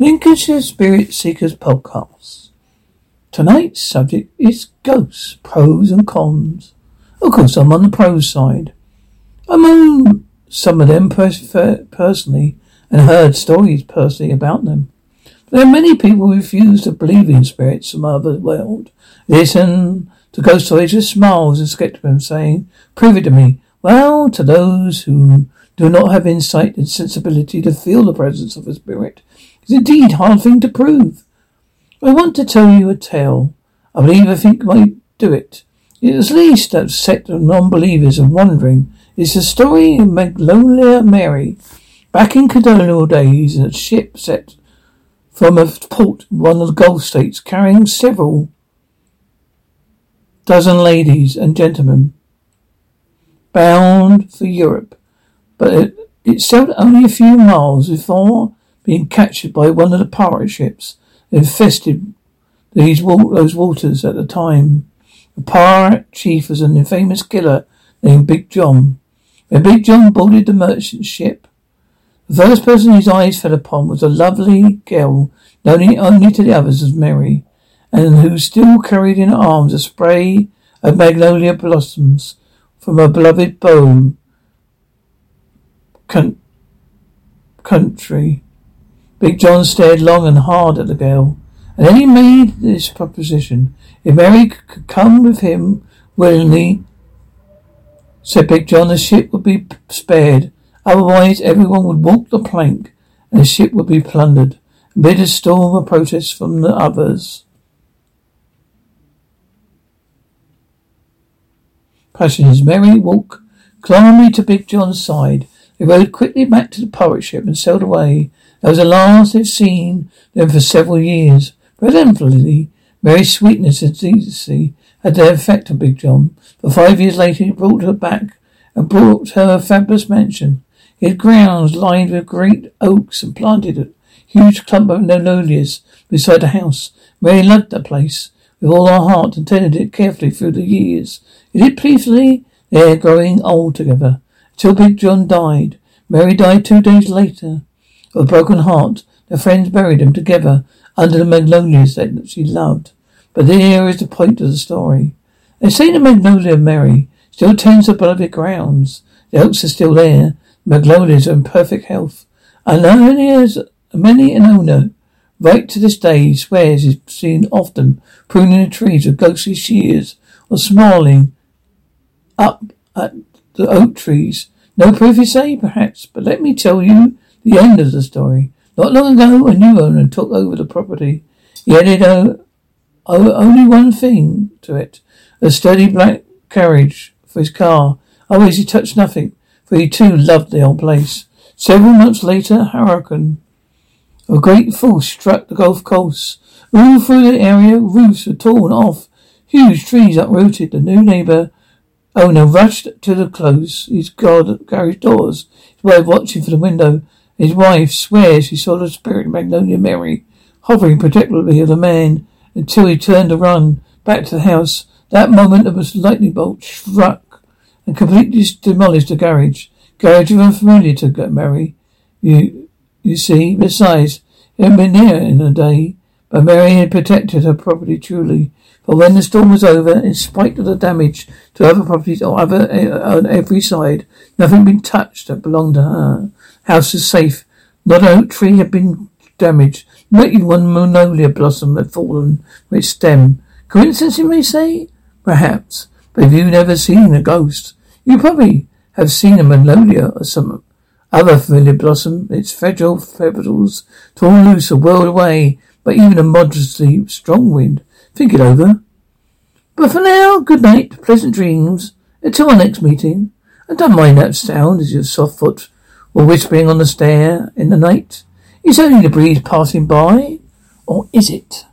Lincolnshire Spirit Seekers Podcast. Tonight's subject is ghosts, pros and cons. Of course, I'm on the pros side. Known some of them pers- personally and heard stories personally about them. There are many people who refuse to believe in spirits from other world. Listen to ghost stories with smiles and skepticism, saying, "Prove it to me." Well, to those who do not have insight and sensibility to feel the presence of a spirit, it's indeed hard thing to prove. I want to tell you a tale. I believe I think I might do it. It is least that set of non-believers and wondering. It's the story of Magnolia Mary. Back in colonial days, a ship set from a port in one of the Gulf states carrying several dozen ladies and gentlemen bound for Europe. But it, it sailed only a few miles before being captured by one of the pirate ships that infested these those waters at the time. The pirate chief was an infamous killer named Big John. When Big John boarded the merchant ship, the first person his eyes fell upon was a lovely girl known only to the others as Mary, and who still carried in her arms a spray of magnolia blossoms from her beloved beau country. Big John stared long and hard at the girl, and then he made this proposition. If Mary could come with him willingly, said Big John, the ship would be spared. Otherwise, everyone would walk the plank, and the ship would be plundered. Amid a storm of protests from the others. Passengers, Mary walked calmly to Big John's side. They rowed quickly back to the pirate ship and sailed away. That was the last they'd seen them for several years. Relentlessly, Mary's sweetness and decency had their effect on Big John. For five years later, he brought her back and brought her a fabulous mansion. He had grounds lined with great oaks and planted a huge clump of magnolias beside the house. Mary loved that place with all her heart and tended it carefully through the years. It lived peacefully there, growing old together, till Big John died. Mary died two days later. of a broken heart, their friends buried them together under the magnolias that she loved. But here is the point of the story. They say the magnolia Mary still tends her beloved grounds. The oaks are still there. The magnolias are in perfect health. And many, as, many an owner, right to this day, swears he's seen often pruning the trees with ghostly shears or smiling up at the oak trees. No proof, you say, perhaps, but let me tell you the end of the story. Not long ago, a new owner took over the property. He added a, only one thing to it a sturdy black carriage for his car. Otherwise, he touched nothing, for he too loved the old place. Several months later, a hurricane a great force struck the Gulf Coast. All through the area, roofs were torn off, huge trees uprooted. The new neighbor Oh, owner rushed to the close his guard garage doors, his wife watching from the window. His wife swears she saw the spirit of Magnolia Mary hovering protectively of the man until he turned to run back to the house. That moment a lightning bolt struck and completely demolished the garage. Garage was unfamiliar to Mary. You, you see, besides, he hadn't been there in a day, but Mary had protected her property truly. For when the storm was over, in spite of the damage to other properties on, other, eh, on every side, nothing had been touched that belonged to her. House was safe. Not an oak tree had been damaged. Not even one magnolia blossom had fallen from its stem. Coincidence, you may say? Perhaps. But if you've never seen a ghost, you probably have seen a magnolia or some other familiar blossom, its fragile petals torn loose or whirled away even a moderately strong wind. Think it over. But for now, good night, pleasant dreams. Until our next meeting. I don't mind that sound as your soft foot were whispering on the stair in the night. Is only the breeze passing by, or is it?